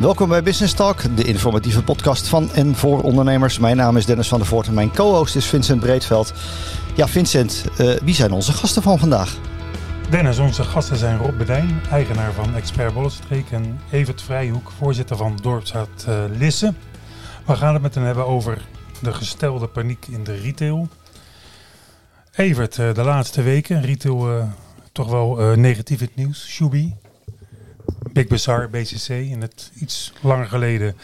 Welkom bij Business Talk, de informatieve podcast van en voor ondernemers. Mijn naam is Dennis van der Voort en mijn co-host is Vincent Breedveld. Ja, Vincent, uh, wie zijn onze gasten van vandaag? Dennis, onze gasten zijn Rob Bedijn, eigenaar van Expert Bollenstreek en Evert Vrijhoek, voorzitter van Dorpsraad uh, Lisse. We gaan het met hen hebben over de gestelde paniek in de retail. Evert, uh, de laatste weken, retail toch wel negatief het nieuws. Shubi, Big Bazaar, BCC in het iets langer geleden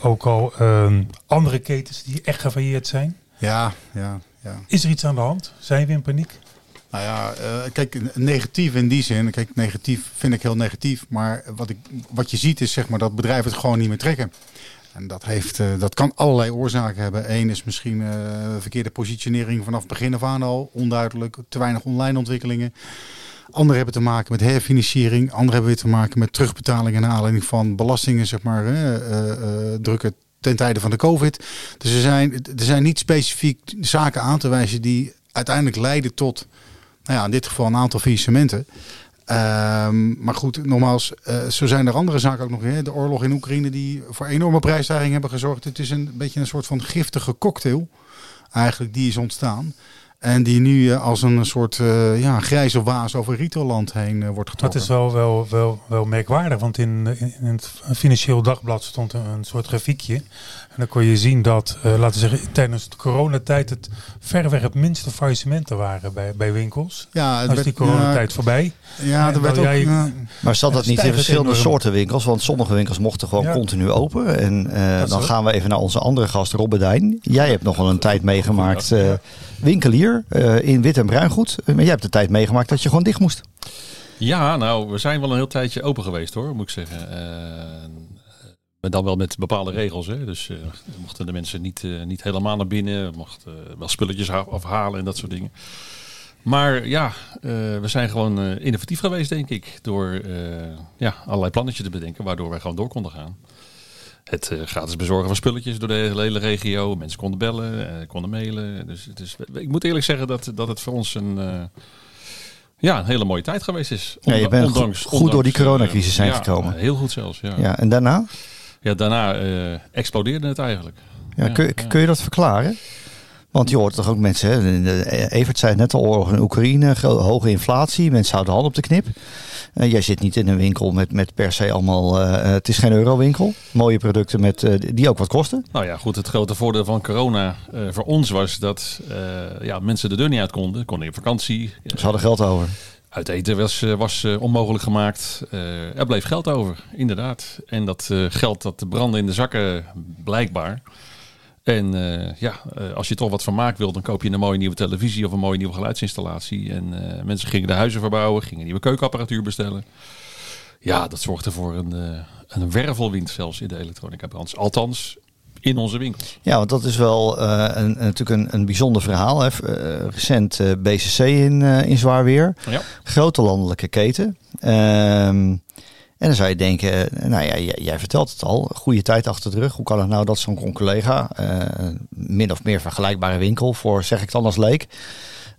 ook al um, andere ketens die echt gefailleerd zijn. Ja, ja, ja. Is er iets aan de hand? Zijn we in paniek? Nou ja, uh, kijk, negatief in die zin. Kijk, negatief vind ik heel negatief. Maar wat, ik, wat je ziet is zeg maar dat bedrijven het gewoon niet meer trekken. En dat, heeft, uh, dat kan allerlei oorzaken hebben. Eén is misschien uh, verkeerde positionering vanaf begin af aan al. Onduidelijk, te weinig online ontwikkelingen. Andere hebben te maken met herfinanciering. Andere hebben weer te maken met terugbetaling en aanleiding van belastingen, zeg maar, uh, uh, drukken ten tijde van de COVID. Dus er zijn, er zijn niet specifiek zaken aan te wijzen die uiteindelijk leiden tot, nou ja, in dit geval een aantal faillissementen. Um, maar goed, nogmaals, uh, zo zijn er andere zaken ook nog. Hè? De oorlog in Oekraïne die voor enorme prijsstijging hebben gezorgd. Het is een beetje een soort van giftige cocktail eigenlijk die is ontstaan. En die nu eh, als een soort uh, ja, grijze waas over retailland heen uh, wordt getrokken. Dat is wel, wel, wel, wel merkwaardig, want in, in het Financieel Dagblad stond een, een soort grafiekje. En dan kon je zien dat, uh, laten we zeggen, tijdens de coronatijd het verreweg het minste faillissementen waren bij, bij winkels. Ja, het nou is die coronatijd voorbij. Ja, er werd ook, jij, maar zat dat niet in verschillende soorten winkels? Want sommige winkels mochten gewoon ja. continu open. En dan gaan we even naar onze andere gast, Robbedijn. Jij hebt nog wel een tijd meegemaakt winkelier uh, in wit en bruin goed. Maar jij hebt de tijd meegemaakt dat je gewoon dicht moest. Ja, nou, we zijn wel een heel tijdje open geweest hoor, moet ik zeggen. Uh, dan wel met bepaalde regels. Hè? Dus mochten de mensen niet, niet helemaal naar binnen. Mochten wel spulletjes afhalen en dat soort dingen. Maar ja, we zijn gewoon innovatief geweest, denk ik. Door ja, allerlei plannetjes te bedenken, waardoor wij gewoon door konden gaan het uh, gratis bezorgen van spulletjes door de hele regio. Mensen konden bellen, uh, konden mailen. Dus, dus ik moet eerlijk zeggen dat, dat het voor ons een, uh, ja, een hele mooie tijd geweest is. ja, je bent ondanks, goed, ondanks, door die coronacrisis zijn ja, gekomen. Heel goed zelfs, ja. ja en daarna? Ja, daarna explodeerde het eigenlijk. Ja, kun, kun je dat verklaren? Want je hoort toch ook mensen, hè? Evert zei het net al, oorlog in Oekraïne, hoge inflatie, mensen houden de hand op de knip. Uh, jij zit niet in een winkel met, met per se allemaal, uh, het is geen eurowinkel. Mooie producten met, uh, die ook wat kosten. Nou ja, goed, het grote voordeel van corona voor ons was dat ja, mensen de deur niet uit konden. Konden in vakantie. Ze hadden geld over. Uit eten was, was onmogelijk gemaakt. er bleef geld over, inderdaad. En dat geld dat brandde in de zakken blijkbaar. En uh, ja, uh, als je toch wat vermaak wilt, dan koop je een mooie nieuwe televisie of een mooie nieuwe geluidsinstallatie. En uh, mensen gingen de huizen verbouwen, gingen nieuwe keukenapparatuur bestellen. Ja, dat zorgde voor een, een wervelwind zelfs in de elektronica branche. Althans, in onze winkels. Ja, want dat is wel een, natuurlijk een, een bijzonder verhaal. Hè. recent BCC in, in zwaar weer. Ja. Grote landelijke keten. Ehm, en dan zou je denken, eh, nou ja, jij, vertelt het al, goede tijd achter de rug. Hoe kan het nou dat zo'n collega, uh, min of meer vergelijkbare winkel, voor zeg ik dan als leek,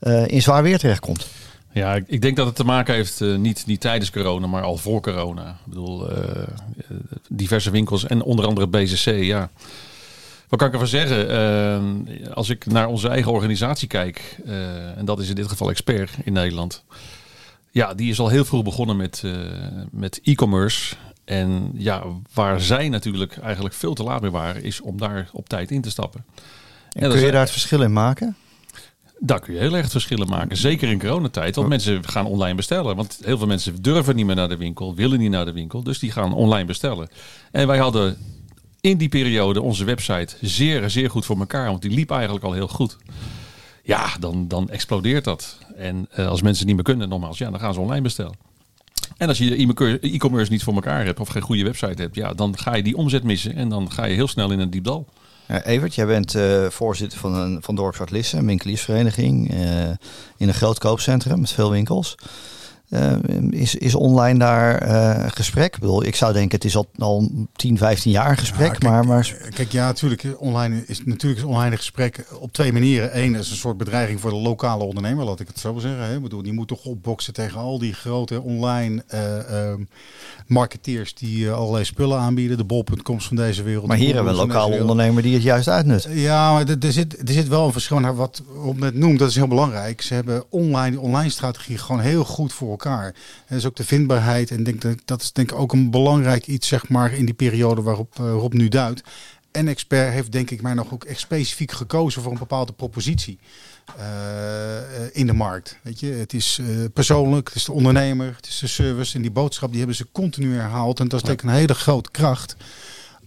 uh, in zwaar weer terechtkomt? Ja, ik denk dat het te maken heeft niet, niet tijdens corona, maar al voor corona. Ik bedoel, diverse winkels en onder andere BCC, ja. Wat kan ik ervan zeggen? als ik naar onze eigen organisatie kijk, en dat is in dit geval Expert in Nederland ja, die is al heel vroeg begonnen met, uh, met e-commerce. En ja, waar zij natuurlijk eigenlijk veel te laat mee waren, is om daar op tijd in te stappen. En, kun je daar het verschil in maken? Daar kun je heel erg verschillen maken. Zeker in coronatijd. Want mensen gaan online bestellen. Want heel veel mensen durven niet meer naar de winkel, willen niet naar de winkel. Dus die gaan online bestellen. En wij hadden in die periode onze website zeer, zeer goed voor elkaar. Want die liep eigenlijk al heel goed. Ja, dan, dan explodeert dat. En uh, als mensen niet meer kunnen, nogmaals, ja, dan gaan ze online bestellen. En als je e-commerce niet voor elkaar hebt of geen goede website hebt, ja, dan ga je die omzet missen en dan ga je heel snel in een diep dal. Ja, Evert, jij bent uh, voorzitter van, een, van een winkeliersvereniging in een groot koopcentrum met veel winkels. Uh, is, is online daar uh, gesprek? Ik, bedoel, ik zou denken, het is al, al 10, 15 jaar gesprek. Ja, kijk, maar, maar... kijk, ja, natuurlijk. Online is, natuurlijk is online gesprek op twee manieren. Eén is een soort bedreiging voor de lokale ondernemer, laat ik het zo zeggen. Hè. Ik bedoel, die moet toch opboksen tegen al die grote online uh, marketeers die allerlei spullen aanbieden. De bol.coms van deze wereld. Maar hier hebben we een lokale ondernemer die het juist uitnut. Ja, maar er zit, er zit wel een verschil naar wat Rob net noemt. Dat is heel belangrijk. Ze hebben online, online strategie gewoon heel goed voor elkaar. En dat is ook de vindbaarheid. En denk dat, dat is denk ik ook een belangrijk iets, zeg maar, in die periode waarop uh, Rob nu duidt. En expert heeft denk ik mij nog ook echt specifiek gekozen voor een bepaalde propositie. Uh, in de markt. Weet je, het is uh, persoonlijk, het is de ondernemer, het is de service en die boodschap die hebben ze continu herhaald. En dat is denk ik een hele grote kracht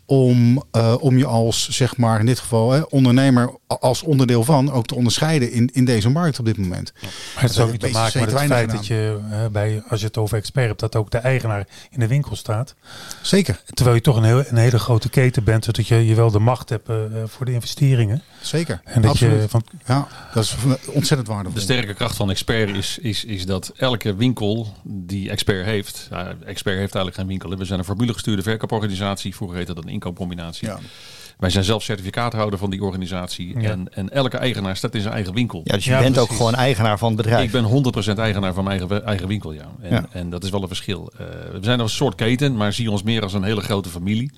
om, uh, om je als, zeg maar, in dit geval hè, ondernemer als onderdeel van ook te onderscheiden in, in deze markt op dit moment. Maar het is ook niet te maken met het feit dat je uh, bij, als je het over expert hebt, dat ook de eigenaar in de winkel staat. Zeker. Terwijl je toch een, heel, een hele grote keten bent, zodat je, je wel de macht hebt uh, voor de investeringen. Zeker. En dat Absoluut. je van, ja, dat is ontzettend waardevol. De sterke kracht van expert is, is, is dat elke winkel die expert heeft, uh, expert heeft eigenlijk geen winkel. We zijn een formulegestuurde verkooporganisatie. Vroeger heette dat een inkoopcombinatie. Ja. Wij zijn zelf certificaathouder van die organisatie. Ja. En, en elke eigenaar staat in zijn eigen winkel. Ja, dus je ja, bent precies. ook gewoon eigenaar van het bedrijf. Ik ben 100% eigenaar van mijn eigen, eigen winkel, ja. En, ja. en dat is wel een verschil. Uh, we zijn een soort keten, maar zie ons meer als een hele grote familie.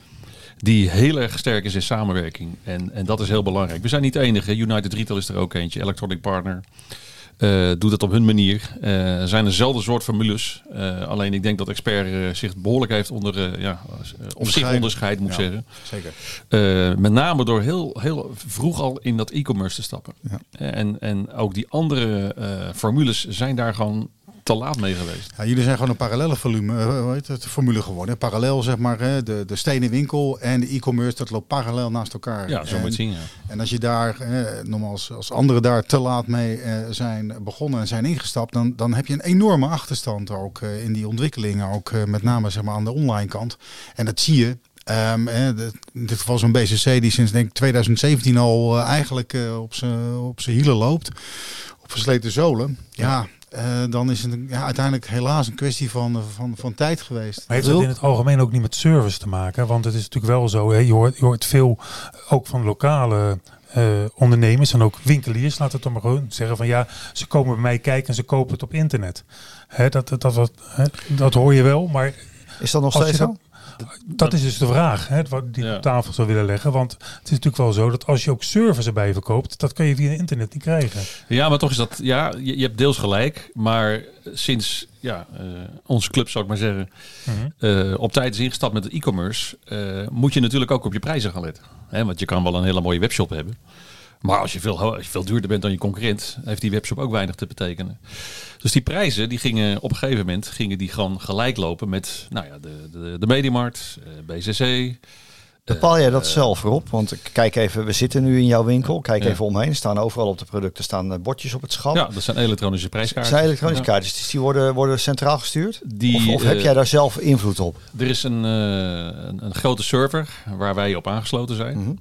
Die heel erg sterk is in samenwerking. En, en dat is heel belangrijk. We zijn niet de enige. United Retail is er ook eentje. Electronic Partner. Uh, doet het op hun manier. Uh, zijn dezelfde soort formules. Uh, alleen ik denk dat expert zich behoorlijk heeft onder, ja, op zich onderscheid moet ja, zeggen. Zeker. met name door heel, heel vroeg al in dat e-commerce te stappen. Ja. En, en ook die andere formules zijn daar gewoon te laat mee geweest. Ja, jullie zijn gewoon een parallele volume, heet het, formule geworden. Parallel zeg maar, de, de stenen winkel en de e-commerce, dat loopt parallel naast elkaar. Ja, zo moet je zien. Ja. En als je daar, eh, nogmaals, als anderen daar te laat mee eh, zijn begonnen en zijn ingestapt, dan, dan heb je een enorme achterstand ook eh, in die ontwikkelingen. Ook eh, met name zeg maar, aan de online kant. En dat zie je Um, in dit geval zo'n BCC die sinds denk ik 2017 al uh, eigenlijk uh, op zijn op hielen loopt. Op versleten zolen. Ja uh, dan is het ja, uiteindelijk helaas een kwestie van, van, van tijd geweest. Maar heeft het in het algemeen ook niet met service te maken? Want het is natuurlijk wel zo, hè, je, hoort, je hoort veel ook van lokale uh, ondernemers en ook winkeliers, laten het dan maar gewoon zeggen van ja, ze komen bij mij kijken en ze kopen het op internet. Hè, dat, dat, dat, dat hoor je wel, maar... Is dat nog steeds zo? Dat is dus de vraag hè, die je op tafel zou willen leggen. Want het is natuurlijk wel zo dat als je ook service erbij verkoopt, dat kan je via internet niet krijgen. Ja, maar toch is dat, ja, je, je hebt deels gelijk. Maar sinds ja, uh, onze club, zou ik maar zeggen, mm-hmm. uh, op tijd is ingestapt met het e-commerce, uh, moet je natuurlijk ook op je prijzen gaan letten. Hè, want je kan wel een hele mooie webshop hebben. Maar als je, veel, als je veel duurder bent dan je concurrent, heeft die webshop ook weinig te betekenen. Dus die prijzen die gingen op een gegeven moment gingen die gewoon gelijk lopen met nou ja, de, de, de Mediamarkt, uh, BCC. Bepaal jij dat uh, zelf erop? Want kijk even, we zitten nu in jouw winkel. Kijk ja. even omheen. Er staan overal op de producten staan bordjes op het schap. Ja, dat zijn elektronische prijskaarten. zijn elektronische ja. kaartjes. Dus die worden, worden centraal gestuurd? Die, of, of uh, heb jij daar zelf invloed op? Er is een, uh, een, een, grote server waar wij op aangesloten zijn. Mm-hmm.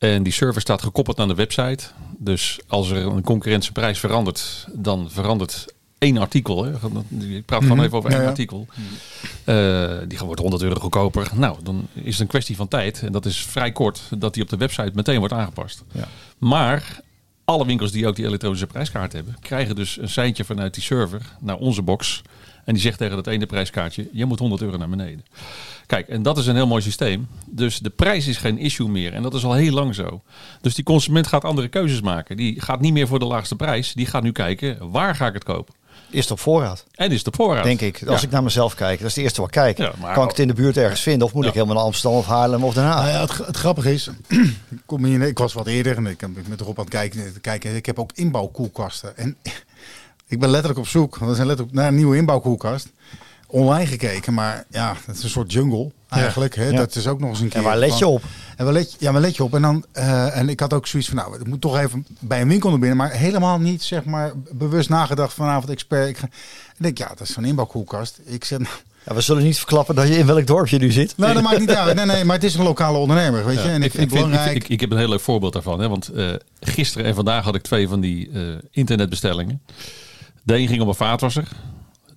En die server staat gekoppeld aan de website. Dus als er een concurrentieprijs verandert, dan verandert één artikel. Hè. Ik praat gewoon even over één ja, ja. artikel. Uh, die wordt 100 euro goedkoper. Nou, dan is het een kwestie van tijd. En dat is vrij kort dat die op de website meteen wordt aangepast. Ja. Maar alle winkels die ook die elektronische prijskaart hebben, krijgen dus een seintje vanuit die server naar onze box. En die zegt tegen dat ene prijskaartje, je moet 100 euro naar beneden. Kijk, en dat is een heel mooi systeem. Dus de prijs is geen issue meer. En dat is al heel lang zo. Dus die consument gaat andere keuzes maken. Die gaat niet meer voor de laagste prijs. Die gaat nu kijken, waar ga ik het kopen? Is het op voorraad? En is het op voorraad? Denk ik. Als ja. ik naar mezelf kijk, dat is het eerste wat ik kijk. Ja, kan ik het in de buurt ergens vinden? Of moet ik helemaal naar Amsterdam of Haarlem of Den Haag? Nou ja, het, het grappige is, ik, kom hier, ik was wat eerder en ik heb met erop aan het kijken, kijken. Ik heb ook inbouwkoelkasten. En ik ben letterlijk op zoek. We zijn letterlijk naar een nieuwe inbouwkoelkast online gekeken, maar ja, het is een soort jungle eigenlijk. Ja. Hè? Ja. Dat is ook nog eens een keer. En waar let je op? En waar let je, ja, waar let je op? En dan uh, en ik had ook zoiets van, nou, ik moet toch even bij een winkel naar binnen, maar helemaal niet zeg maar bewust nagedacht vanavond expert. Ik, ga, ik denk, ja, dat is zo'n inbouwkoelkast. Ik zeg, nou, ja, we zullen niet verklappen dat je in welk dorpje nu zit. Nou, dat maakt niet uit. Nee, nee, maar het is een lokale ondernemer, weet je. Ja, en ik, ik vind het belangrijk. Ik, ik, ik, heb een heel leuk voorbeeld daarvan. Hè? Want uh, gisteren en vandaag had ik twee van die uh, internetbestellingen. De een ging op een vaatwasser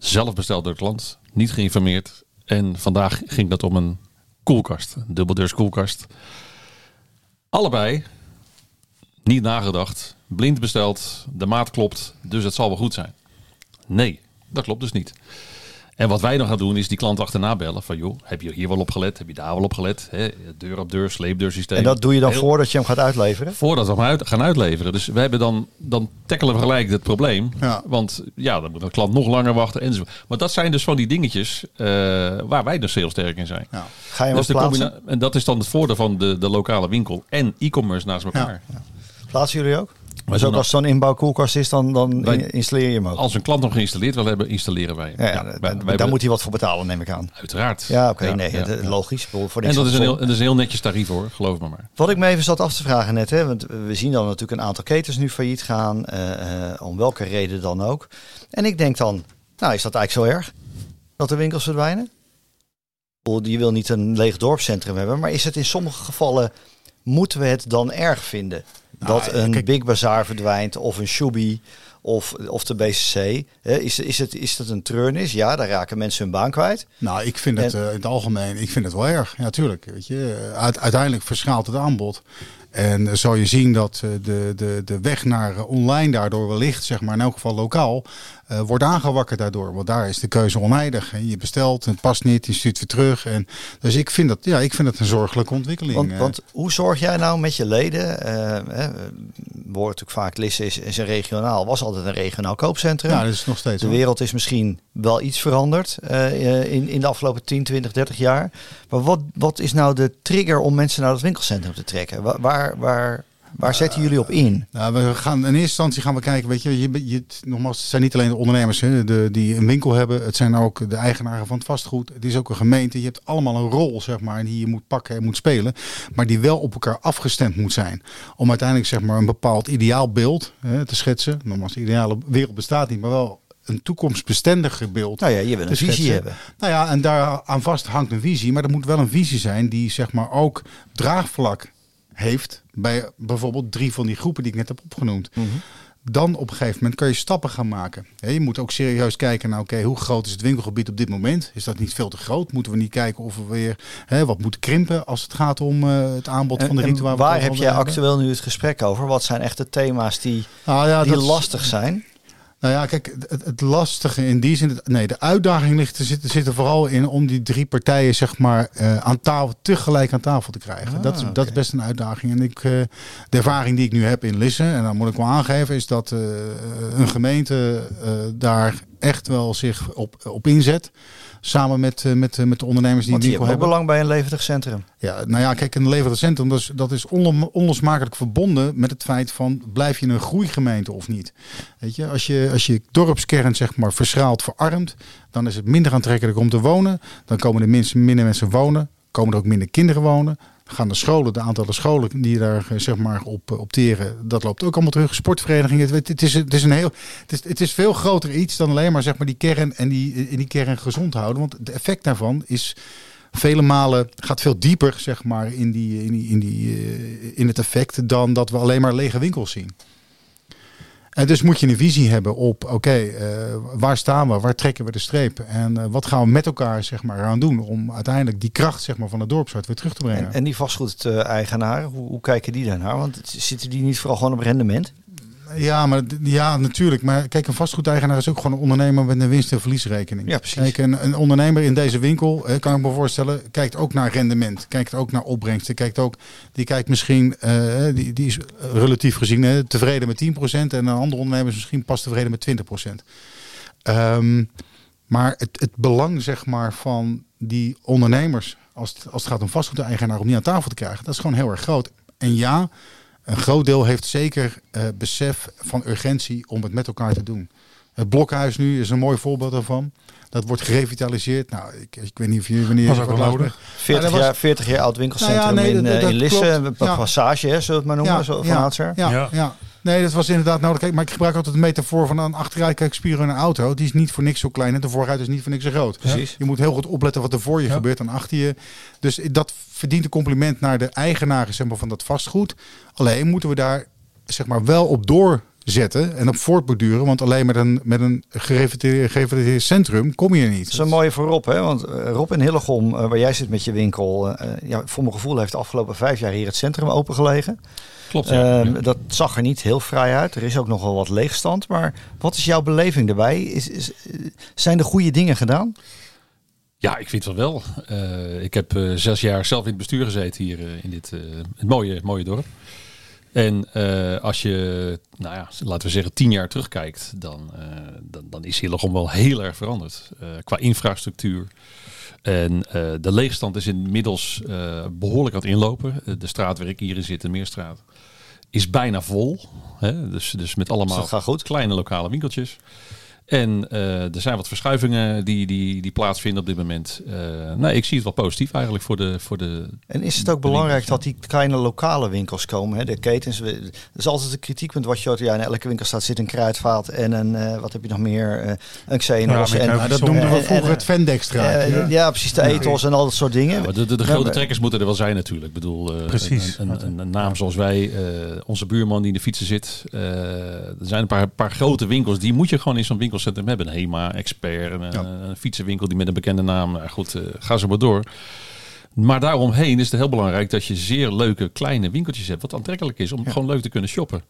Zelf besteld door de klant, niet geïnformeerd. En vandaag ging dat om een koelkast, een dubbeldeurs koelkast. Allebei niet nagedacht, blind besteld, de maat klopt, dus het zal wel goed zijn. Nee, dat klopt dus niet. En wat wij dan gaan doen is die klant achterna bellen van joh, heb je hier wel op gelet? Heb je daar wel op gelet? He, deur op deur, sleepdeursysteem. En dat doe je dan voordat je hem gaat uitleveren? Voordat we hem uit, gaan uitleveren. Dus we hebben dan, dan tackelen we gelijk het probleem. Ja. Want ja, dan moet de klant nog langer wachten enzovoort. Maar dat zijn dus van die dingetjes uh, waar wij dus heel sterk in zijn. Ja. Ga je dus plaatsen? En dat is dan het voordeel van de, de lokale winkel en e-commerce naast elkaar. Ja. Plaatsen jullie ook? Dus ook als zo'n inbouwkoelkast is, dan, dan Wij- installeer je hem ook? Als een klant nog geïnstalleerd wil hebben, installeren wij. hem. ja, ja, wij- daar- wij daar hebben- moet hij wat voor betalen, neem ik aan. Uiteraard. Ja, oké, nee, ja, logisch. Voor En dat is, een heel, dat is een heel netjes tarief hoor, geloof me maar. Wat ik me even zat af te vragen net, hè, want we zien dan natuurlijk een aantal ketens nu failliet gaan, eh, eh, om welke reden dan ook. En ik denk dan, nou is dat eigenlijk zo erg dat de winkels verdwijnen? Je wil niet een leeg dorpscentrum hebben, maar is het in sommige gevallen, moeten we het dan erg vinden? Nou, dat een kijk- Big Bazaar verdwijnt of een Shubi of, of de BCC. Is, is, het, is het een treurnis? Ja, daar raken mensen hun baan kwijt. Nou, ik vind het En- eh, in het algemeen, ik vind het wel erg. Ja, tuurlijk. Weet je, Eh, Uite- uiteindelijk verschaalt het aanbod. En eh, zal je zien dat de, de, de weg naar online daardoor wellicht, zeg maar in elk geval lokaal, eh, wordt aangewakkerd daardoor. Want daar is de keuze oneindig. hè. Je bestelt, het past niet, je stuurt weer terug. En, dus ik vind, dat, ja, ik vind het een zorgelijke ontwikkeling. Want, eh. want hoe zorg jij nou met je leden? eh hè, we natuurlijk vaak, Lisse is, is een regionaal, was altijd een regionaal koopcentrum. ja, dat is nog steeds de wereld is misschien wel iets veranderd in, in de afgelopen 10, 20, 30 jaar. Maar wat, wat is nou de trigger om mensen naar het winkelcentrum te trekken? Waar, waar, waar, waar zetten jullie op in? Nou, we gaan in eerste instantie gaan we kijken. Weet je, je, je, nogmaals, het zijn niet alleen de ondernemers hè, de, die een winkel hebben. Het zijn ook de eigenaren van het vastgoed. Het is ook een gemeente. Je hebt allemaal een rol, zeg maar, die je moet pakken en moet spelen. Maar die wel op elkaar afgestemd moet zijn. Om uiteindelijk, zeg maar, een bepaald ideaalbeeld hè, te schetsen. Nogmaals, de ideale wereld bestaat niet, maar wel een toekomstbestendiger beeld. Nou ja, je wil een visie schetsen. hebben. Nou ja, en daar aan vast hangt een visie. Maar er moet wel een visie zijn die zeg maar ook draagvlak heeft bij bijvoorbeeld drie van die groepen die ik net heb opgenoemd. Dan op een gegeven moment kan je stappen gaan maken. Je moet ook serieus kijken naar, oké, hoe groot is het winkelgebied op dit moment? Is dat niet veel te groot? Moeten we niet kijken of we weer hè, wat moeten krimpen als het gaat om eh, het aanbod En, van de ritueel? waar heb jij actueel nu het gesprek over? Wat zijn echt de thema's die, ja, die lastig zijn? Nou ja, kijk, het, het lastige in die zin, nee, de uitdaging ligt er zit, zit er vooral in om die drie partijen zeg maar eh, aan tafel tegelijk aan tafel te krijgen. Ah, dat, is, dat is best een uitdaging. En ik, eh, de ervaring die ik nu heb in Lissen, en dan moet ik wel aangeven, is dat eh, een gemeente daar echt wel zich op, op inzet. Samen met, eh, met, eh, met de ondernemers die die winkel hebben belang bij een levendig centrum. Ja, nou ja, kijk, een leverend centrum, dat is, dat is onlo- onlosmakelijk verbonden met het feit van blijf je een groeigemeente of niet. Weet je, als je, als je dorpskern zeg maar verschraalt, verarmt, dan is het minder aantrekkelijk om te wonen. Dan komen er minder mensen wonen, komen er ook minder kinderen wonen. Gaan de scholen, de aantallen scholen die daar eh, zeg maar op eh, opteren, dat loopt ook allemaal terug. Sportverenigingen, het, het, is, het is een heel, het is, het is veel groter iets dan alleen maar zeg maar die kern en die, in die kern gezond houden. Want het effect daarvan is vele malen gaat veel dieper zeg maar in, die, in, die, in, die, eh, in het effect dan dat we alleen maar lege winkels zien. En dus moet je een visie hebben op, oké, eh, waar staan we, waar trekken we de streep en eh, wat gaan we met elkaar zeg maar aan doen om uiteindelijk die kracht zeg maar van het dorpsart weer terug te brengen. En, en die vastgoedeigenaren, hoe, hoe kijken die daarnaar? Want zitten die niet vooral gewoon op rendement? Ja, maar ja, natuurlijk. Maar kijk, een vastgoedeigenaar is ook gewoon een ondernemer met een winst- en verliesrekening. Ja, precies. Kijk, een, een ondernemer in deze winkel, eh, kan ik me voorstellen, kijkt ook naar rendement. Kijkt ook naar opbrengsten. Kijkt ook, die kijkt misschien, eh, die, die is relatief gezien tevreden met 10%. En een andere ondernemer is misschien pas tevreden met 20%. Ehm, maar het, het belang, zeg maar, van die ondernemers, als het, als het gaat om vastgoedeigenaar, om die aan tafel te krijgen, dat is gewoon heel erg groot. En ja, een groot deel heeft zeker eh, besef van urgentie om het met elkaar te doen. Het blokhuis nu is een mooi voorbeeld daarvan. Dat wordt gerevitaliseerd. Nou, ik, ik weet niet of jullie wanneer Was ook wel nodig. 40, dat was- jaar, 40 jaar oud winkelcentrum Nou ja, nee, in, dat- eh, dat in Lisse. klopt. Een Ja. passage, hè, zullen we het maar noemen, Ja, zo, van ja. Ja, Ja. Nee, dat was inderdaad nodig. Maar ik gebruik altijd de metafoor van een achteruitkijkspiegel in een auto. Die is niet voor niks zo klein en de vooruit is niet voor niks zo groot. Precies. Je moet heel goed opletten wat er voor je gebeurt en achter je. Dus dat verdient een compliment naar de eigenaren zeg maar, van dat vastgoed. Alleen moeten we daar zeg maar, wel op door zetten en op voortborduren. Want alleen met een, met een centrum kom je er niet. Dat is een mooie voor Rob, hè? Want Rob in Hillegom, waar jij zit met je winkel, ja, voor mijn gevoel heeft de afgelopen vijf jaar hier het centrum opengelegen. Klopt. Ja. Ehm, dat zag er niet heel vrij uit. Er is ook nog wel wat leegstand. Maar wat is jouw beleving daarbij? Is, is, zijn er goede dingen gedaan? Ja, ik vind het wel. Uh, ik heb uh, zes jaar zelf in het bestuur gezeten hier uh, in dit het mooie, mooie dorp. En als je, nou ja, laten we zeggen, tien jaar terugkijkt, dan, dan, dan is Hillegom wel heel erg veranderd. qua infrastructuur. En de leegstand is inmiddels behoorlijk aan het inlopen. de straat waar ik hier in zit, de Meerstraat, is bijna vol. Hè? Dus, dus met allemaal goed. kleine lokale winkeltjes. En uh, er zijn wat verschuivingen die, die, die plaatsvinden op dit moment. Uh, nou, ik zie het wel positief eigenlijk voor de. Voor de en is het ook belangrijk dat die kleine lokale winkels komen? Hè? De ketens. Dat is altijd een kritiekpunt wat je hoort. Ja, in elke winkel staat zit een kruidvaat en een. Uh, wat heb je nog meer? een Xenos. Ja, en, dat noemden we vroeger het Vendextra. Ja. ja, precies. De ethos en al dat soort dingen. Ja, de, de, de grote trekkers moeten er wel zijn natuurlijk. Ik bedoel, precies. Een, een, een, naam zoals wij, onze buurman die in de fietsen zit. er zijn een paar, paar grote winkels. Die moet je gewoon in zo'n winkel winkelcentrum hebben. Een HEMA-expert, een, een, fietsenwinkel die met een bekende naam. Nou, goed, uh, ga zo maar door. Maar daaromheen is het heel belangrijk dat je zeer leuke kleine winkeltjes hebt. Wat aantrekkelijk is om gewoon leuk te kunnen shoppen.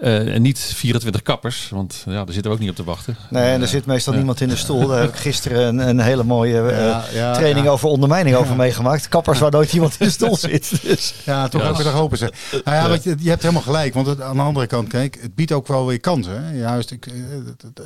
Uh, en niet 24 kappers, want ja, daar zitten we ook niet op te wachten. Nee, en er zit meestal niemand in de stoel. Daar heb ik gisteren een, een hele mooie uh, ja, ja, training over ondermijning over meegemaakt. Kappers waar nooit iemand in de stoel zit. Dus. Ja, toch ook weer hopen ze. Nou ja, je, je, hebt helemaal gelijk, want het, aan de andere kant, kijk, het biedt ook wel weer kansen. Juist, ik,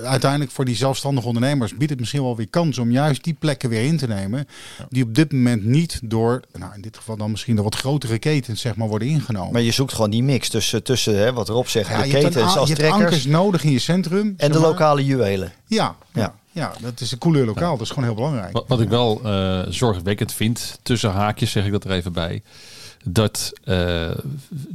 uiteindelijk voor die zelfstandige ondernemers biedt het misschien wel weer kansen om juist die plekken weer in te nemen. Die op dit moment niet door, nou in dit geval dan misschien door wat grotere ketens zeg maar worden ingenomen. Maar je zoekt gewoon die mix tussen, tussen hè, wat Rob zegt, ja, de ketens als je trekkers. ankers nodig in je centrum. En de lokale juwelen. Ja, ja. Ja, dat is een coole lokaal. Dat is gewoon heel belangrijk. Wat, wat ik wel uh, zorgwekkend vind, tussen haakjes zeg ik dat er even bij. Dat uh,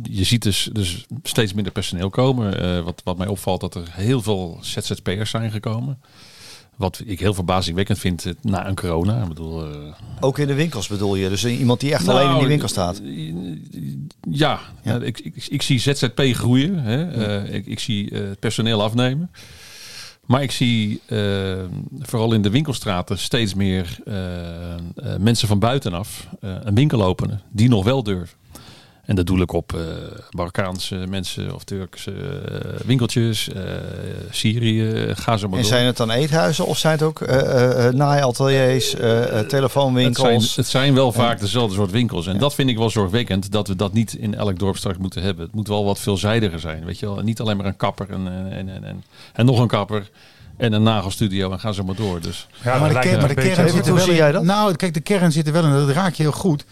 je ziet dus, dus steeds minder personeel komen. Uh, wat, wat mij opvalt dat er heel veel ZZP'ers zijn gekomen. Wat ik heel verbazingwekkend vind eh, na een corona. Ik bedoel, uh... Ook in de winkels bedoel je? Dus iemand die echt nou, alleen in die winkel staat? Ja, ja. Uh, ik, ik, ik, zie ZZP groeien. Hè. Uh, ik, ik, zie het personeel afnemen. Maar ik zie vooral in de winkelstraten steeds meer mensen van buitenaf een winkel openen. Die nog wel durven. En dat doe ik op uh, Marokkaanse mensen of Turkse uh, winkeltjes, uh, Syrië, ga zo maar En zijn het dan eethuizen of zijn het ook naaiateliers, telefoonwinkels? Het zijn, het zijn wel vaak dezelfde soort winkels. En dat vind ik wel zorgwekkend, dat we dat niet in elk dorp straks moeten hebben. Het moet wel wat veelzijdiger zijn, weet je wel. Niet alleen maar een kapper en, en, en, en, en nog een kapper en een nagelstudio en gaan zo maar door. Dus. Ja, maar, de, kern, maar de kern zit er wel in. Nou, kijk, de kern zit er wel in. Dat raak je heel goed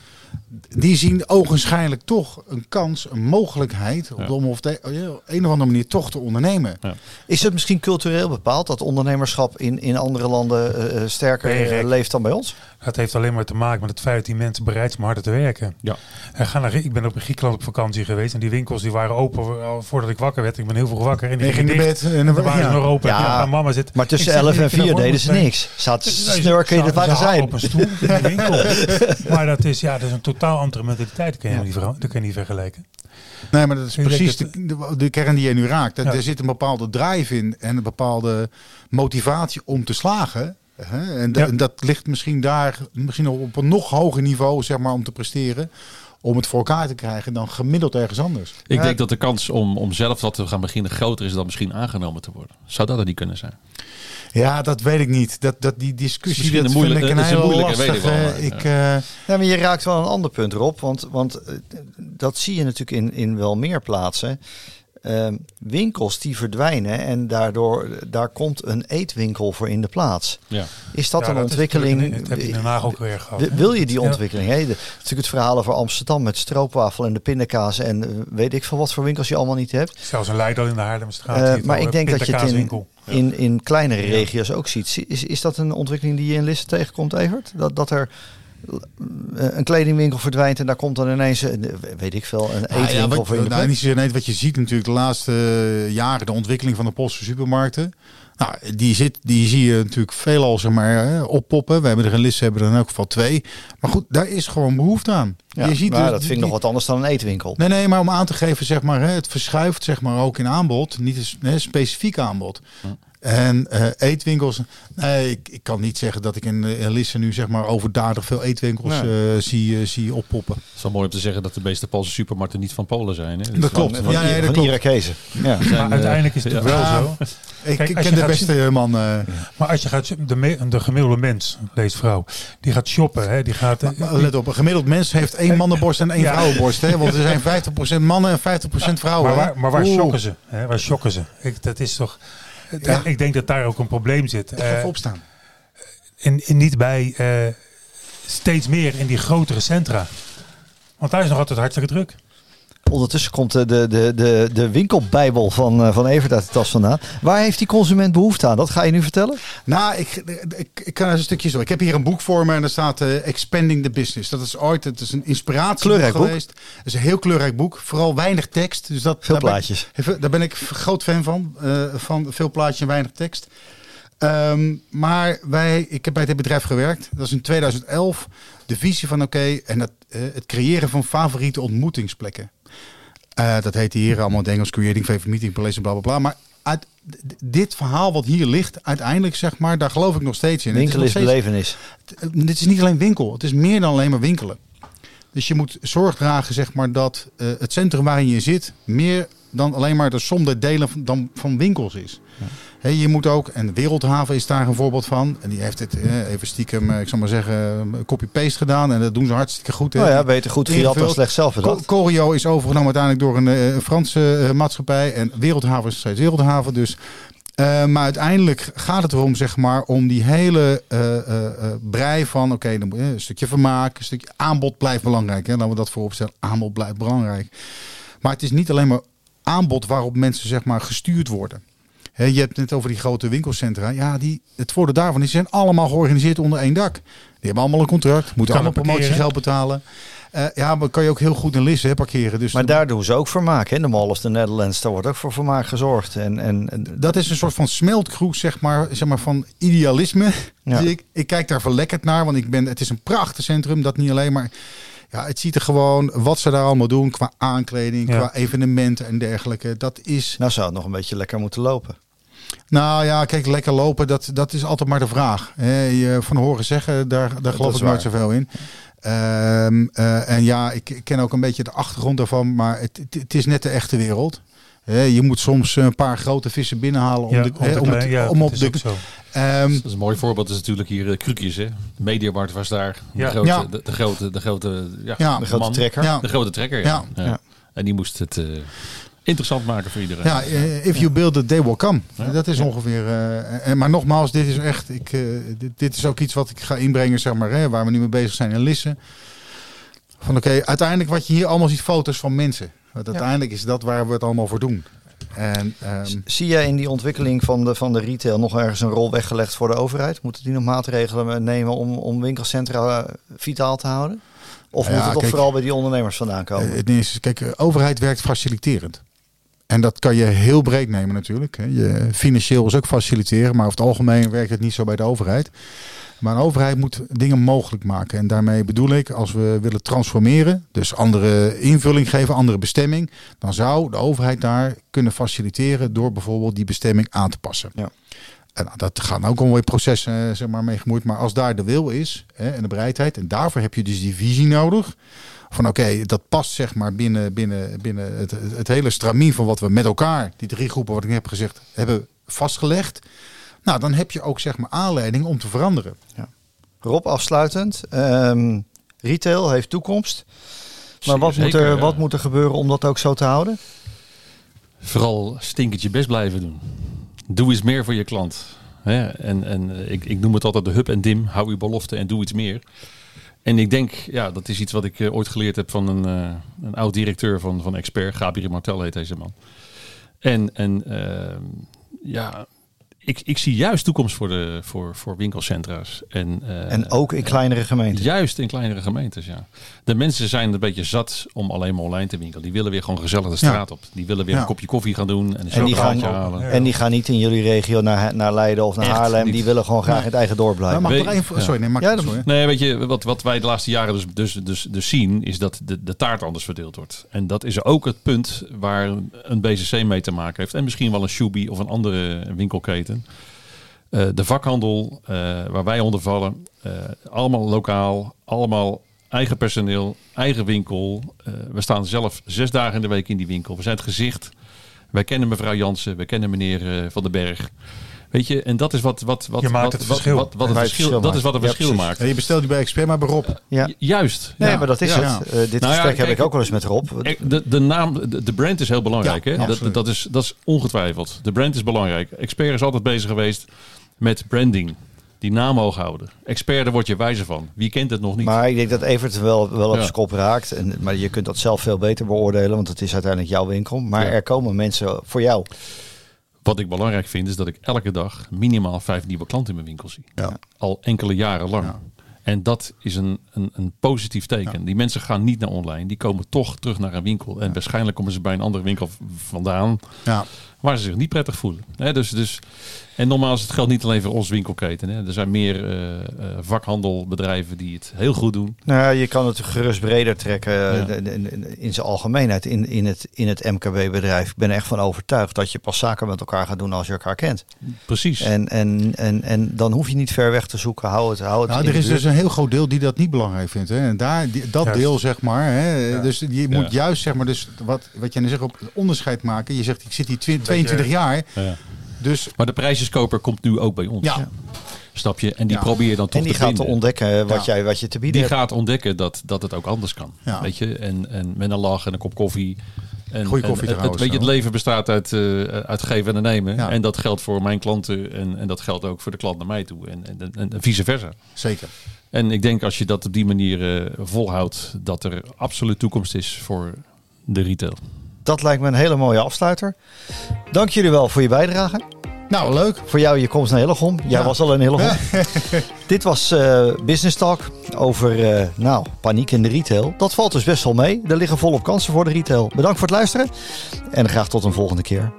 die zien ogenschijnlijk toch een kans, een mogelijkheid om op de een of andere manier toch te ondernemen. Ja. Is het misschien cultureel bepaald dat ondernemerschap in, in andere landen uh, sterker leeft dan bij ons? Het heeft alleen maar te maken met het feit dat die mensen bereid zijn om harder te werken. Ja. En ga naar, ik ben op Griekenland op vakantie geweest en die winkels die waren open voordat ik wakker werd. Ik ben heel vroeg wakker en die ging in bed en dan waren ze nog open. Ja. En mama zit. Maar tussen 11 en 4 deden ze niks. Zat snurken in het magazijn. op een stoel in de winkel. maar dat is, ja, dat is een totaal andere mentaliteit. Dat kan je, ja. niet, dat kan je niet vergelijken. Nee, maar dat is precies de, de, kern die je nu raakt. Er zit een bepaalde drive in en een bepaalde motivatie om te slagen. En, en, dat ligt misschien daar, misschien op een nog hoger niveau, zeg maar, om te presteren. Om het voor elkaar te krijgen dan gemiddeld ergens anders. Ik denk dat de kans om, om zelf wat te gaan beginnen groter is dan misschien aangenomen te worden. Zou dat er niet kunnen zijn? Ja, dat weet ik niet. Dat, dat die discussie dat, dat vind ik een hele lastig. Ik, wel, ik, ja. Uh, ja, maar je raakt wel een ander punt erop. Want, want eh, dat zie je natuurlijk in, in wel meer plaatsen. Uh, winkels die verdwijnen en daardoor daar komt een eetwinkel voor in de plaats. Ja. Is dat een ontwikkeling? dat heb je in ook weer gehad. Wil je die ontwikkeling? Ja. He, natuurlijk het verhaal over Amsterdam met stroopwafel en de pindakaas en uh, weet ik veel wat voor winkels je allemaal niet hebt. Zelfs een Leidel in de Haarlemstraat. Uh, maar ik denk dat je het in, in, in kleinere regio's ook ziet. Is, is dat een ontwikkeling die je in Lisse tegenkomt, Evert? Dat, dat er een kledingwinkel verdwijnt en daar komt dan ineens, weet ik veel, een eetwinkel ja, wat, voor in nou, niet wat je ziet natuurlijk de laatste jaren, de ontwikkeling van de post voor supermarkten. Nou, die, zit, die zie je natuurlijk veelal zeg maar, oppoppen. We hebben er een list, hebben er in elk geval twee. Maar goed, daar is gewoon behoefte aan. Ja, je ziet maar dus, dat vind ik nog wat anders dan een eetwinkel. Nee, nee, maar om aan te geven, zeg maar, het verschuift zeg maar, ook in aanbod. Niet een specifiek aanbod. En uh, eetwinkels, nee, ik, ik, kan niet zeggen dat ik in, in Lisse nu zeg maar overdadig veel eetwinkels uh, zie, uh, zie oppoppen. Het is wel mooi om te zeggen dat de meeste Poolse supermarkten niet van Polen zijn. Hè? Dat klopt. Van, ja, ja, dat klopt. Irakezen. Ja. maar uiteindelijk is het ja. wel zo. Ik Kijk, ken de beste man. Maar als je gaat, de, de gemiddelde mens, leesvrouw, die gaat shoppen. Hè, die gaat, maar, let op, een gemiddeld mens heeft één mannenborst en één vrouwenborst. Hè, want er zijn 50% mannen en 50% vrouwen. Maar, waar, maar waar shocken ze? Hè? Waar shocken ze? Ik, dat is toch... Ja. Ik denk dat daar ook een probleem zit. Ga uh, opstaan. In, in, niet bij uh, steeds meer in die grotere centra. Want daar is nog altijd hartstikke druk. Ondertussen komt de, de, de, de winkelbijbel van, uh, van Evert uit de tas vandaan. Waar heeft die consument behoefte aan? Dat ga je nu vertellen? Nou, ik, ik, ik kan een stukje zo. Ik heb hier een boek voor me en daar staat uh, Expanding the Business. Dat is ooit het is een inspiratie geweest. Het is een heel kleurrijk boek. Vooral weinig tekst. Dus dat, veel daar plaatjes. Ben, daar ben ik groot fan van. Uh, van veel plaatjes en weinig tekst. Um, maar wij, ik heb bij dit bedrijf gewerkt. Dat is in 2011. De visie van oké, okay, en dat, het creëren van favoriete ontmoetingsplekken. Uh, dat heet hier allemaal Engels Creating Favorite Meeting Place bla bla bla. Maar uit dit verhaal wat hier ligt, uiteindelijk zeg maar, daar geloof ik nog steeds in. Winkel is, belevenis. Dit is niet alleen winkel, het is meer dan alleen maar winkelen. Dus je moet zorg dragen zeg maar, dat uh, het centrum waarin je zit meer dan alleen maar de som der delen van, dan van winkels is. Ja. Je moet ook, en Wereldhaven is daar een voorbeeld van. En die heeft het eh, even stiekem, eh, ik zal maar zeggen, copy-paste gedaan. En dat doen ze hartstikke goed. Oh ja, beter goed gehad dan slecht zelf. Corio is overgenomen uiteindelijk door een uh, Franse uh, maatschappij. En Wereldhaven is steeds Wereldhaven. Dus uh, maar uiteindelijk gaat het erom, zeg maar, om die hele uh, uh, brei van, oké, okay, een stukje vermaak, een stukje aanbod blijft belangrijk. Hè? Laten we dat voorop stellen. Aanbod blijft belangrijk. Maar het is niet alleen maar aanbod waarop mensen, zeg maar, gestuurd worden. He, je hebt het net over die grote winkelcentra. Ja, die, het voordeel daarvan is, zijn allemaal georganiseerd onder één dak. Die hebben allemaal een contract, moeten allemaal promotiegeld betalen. Uh, ja, maar kan je ook heel goed in Lisse parkeren. Dus maar daar doen ze ook vermaak. In de Mall of the Netherlands, daar wordt ook voor vermaak gezorgd. En, en, en dat is een soort van smeltkroes, zeg maar, zeg maar van idealisme. Ja. Dus ik, ik kijk daar verlekkerd naar, want ik ben, het is een prachtig centrum. Dat niet alleen, maar ja, het ziet er gewoon wat ze daar allemaal doen qua aankleding, ja. qua evenementen en dergelijke. Dat is. Nou zou het nog een beetje lekker moeten lopen. Nou ja, kijk, lekker lopen, dat, dat is altijd maar de vraag. je van horen zeggen, daar, daar geloof ik nooit zoveel in. Um, uh, en ja, ik, ik, ken ook een beetje de achtergrond daarvan, maar het, het, het is net de echte wereld. je moet soms een paar grote vissen binnenhalen om, ja, de, he, om, het, ja, om op de. Um, dat is een mooi voorbeeld. is natuurlijk hier uh, Krukjes. Hè? De Mediamarkt was daar. De, ja. grote, de, de, grote, de grote, ja, de grote trekker. De grote trekker. Ja. En die moest het. Uh, interessant maken voor iedereen. Ja, if you build it, they will come. Ja. Dat is ongeveer. Uh, maar nogmaals, dit is echt. Ik, uh, dit, dit, is ook iets wat ik ga inbrengen, zeg maar, hè, waar we nu mee bezig zijn in Lissen. Van oké, okay, uiteindelijk wat je hier allemaal ziet, foto's van mensen. Want uiteindelijk is dat waar we het allemaal voor doen. En, um, Zie jij in die ontwikkeling van de, van de retail nog ergens een rol weggelegd voor de overheid? Moeten die nog maatregelen nemen om, om winkelcentra vitaal te houden? Of ja, moet het toch vooral bij die ondernemers vandaan komen? Het is, kijk, overheid werkt faciliterend. En dat kan je heel breed nemen natuurlijk. Je financieel is ook faciliteren, maar over het algemeen werkt het niet zo bij de overheid. Maar een overheid moet dingen mogelijk maken. En daarmee bedoel ik, als we willen transformeren, dus andere invulling geven, andere bestemming, dan zou de overheid daar kunnen faciliteren door bijvoorbeeld die bestemming aan te passen. Ja. En nou, dat gaan ook alweer processen zeg maar, mee gemoeid. Maar als daar de wil is hè, en de bereidheid, en daarvoor heb je dus die visie nodig van oké, dat past zeg maar binnen, binnen, binnen het, het hele stramien van wat we met elkaar, die drie groepen wat ik heb gezegd, hebben vastgelegd. Nou, dan heb je ook zeg maar aanleiding om te veranderen. Ja. Rob, afsluitend. Um, retail heeft toekomst. Maar wat, moet er, wat moet er gebeuren om dat ook zo te houden? Vooral stinketje best blijven doen. Doe eens meer voor je klant. En, en ik, ik noem het altijd de hub en dim. Hou je belofte en doe iets meer. En ik denk, ja, dat is iets wat ik uh, ooit geleerd heb van een, uh, een oud directeur van, van Expert. Gabriel Martel heet deze man. En, en uh, ja, ik, ik zie juist toekomst voor, de, voor, voor winkelcentra's. En, uh, en ook in kleinere gemeenten. Juist in kleinere gemeentes, ja. De mensen zijn een beetje zat om alleen maar online te winkelen. Die willen weer gewoon gezellig de straat op. Die willen weer Ja. een kopje koffie gaan doen en een En die, gaan, chocolaatje halen. en die gaan niet in jullie regio naar, naar Leiden of naar Echt Haarlem. niet. Die willen gewoon graag Nee. in het eigen dorp blijven. Maar mag ik Weet- er één... ja. Sorry, nee, mag Ja, sorry. Nee, weet je, wat, wat wij de laatste jaren dus, dus, dus, dus zien, is dat de, de taart anders verdeeld wordt. En dat is ook het punt waar een BCC mee te maken heeft. En misschien wel een Shubi of een andere winkelketen. Eh, de vakhandel, eh, waar wij onder vallen, eh, allemaal lokaal, allemaal eigen personeel, eigen winkel. We staan zelf zes dagen in de week in die winkel. We zijn het gezicht. Wij kennen mevrouw Jansen, we kennen meneer Van den Berg. Weet je, en dat is wat, wat, wat, Je maakt wat, het wat, verschil. wat, wat het Waar het verschil, verschil dat is wat het verschil maakt. Ja, je bestelt die bij Expert, maar bij Rob. Ja. Ju- Juist. Nee, Ja. maar dat is Ja. het. Eh, dit Nou ja, gesprek heb ik ook wel eens met Rob. Kijk, De, de naam, de, de brand is heel belangrijk. Ja, hè? Dat, absoluut. dat, is, dat is ongetwijfeld. De brand is belangrijk. Expert is altijd bezig geweest met branding. Die naam hoog houden. Expert, daar word je wijzer van. Wie kent het nog niet? Maar ik denk dat Evert wel, wel op Ja. zijn kop raakt. En, maar je kunt dat zelf veel beter beoordelen, want het is uiteindelijk jouw winkel. Maar Ja. er komen mensen voor jou. Wat ik belangrijk vind, is dat ik elke dag minimaal vijf nieuwe klanten in mijn winkel zie. Ja. Al enkele jaren lang. Ja. En dat is een, een, een positief teken. Die mensen gaan niet naar online. Die komen toch terug naar een winkel. En waarschijnlijk komen ze bij een andere winkel vandaan. Ja. Waar ze zich niet prettig voelen. Hè, dus, dus, en nogmaals, het geldt niet alleen voor ons winkelketen. Hè. Er zijn meer eh, eh, vakhandelbedrijven die het heel goed doen. Nou, ja, je kan het gerust breder trekken Ja. eh, in- zijn algemeenheid in, in het, in het MKB-bedrijf. Ik ben er echt van overtuigd dat je pas zaken met elkaar gaat doen als je elkaar kent. Precies. En, en, en, en dan hoef je niet ver weg te zoeken. Hou het, hou het Nou, er is dus een heel groot deel die dat niet belangrijk vindt. Hè. En daar, die, dat Juist. deel, zeg maar. Hè. Ja. Dus je moet juist, zeg maar, dus wat, wat jij nu zegt, op het onderscheid maken. Je zegt, ik zit hier twi- 22 jaar. Ja. Dus Maar de prijzeskoper komt nu ook bij ons. ja, Snap je? En die Ja. probeer je dan toch En die te gaat te ontdekken wat, Ja. jij, wat je te bieden Die hebt. gaat ontdekken dat, dat het ook anders kan. Ja. Weet je? En, en met een lach en een kop koffie. En, Goeie en koffie het, weet je, het leven bestaat uit, eh, uit geven en nemen. Ja. En dat geldt voor mijn klanten en, en dat geldt ook voor de klant naar mij toe. En, en, en, en vice versa. zeker. En ik denk als je dat op die manier eh, volhoudt, dat er absoluut toekomst is voor de retail. Dat lijkt me een hele mooie afsluiter. Dank jullie wel voor je bijdrage. Nou, leuk. Voor jou je komst naar Hillegom. Jij Ja. was al in Hillegom. Dit was eh, Business Talk over eh, nou, paniek in de retail. Dat valt dus best wel mee. Er liggen volop kansen voor de retail. Bedankt voor het luisteren en graag tot een volgende keer.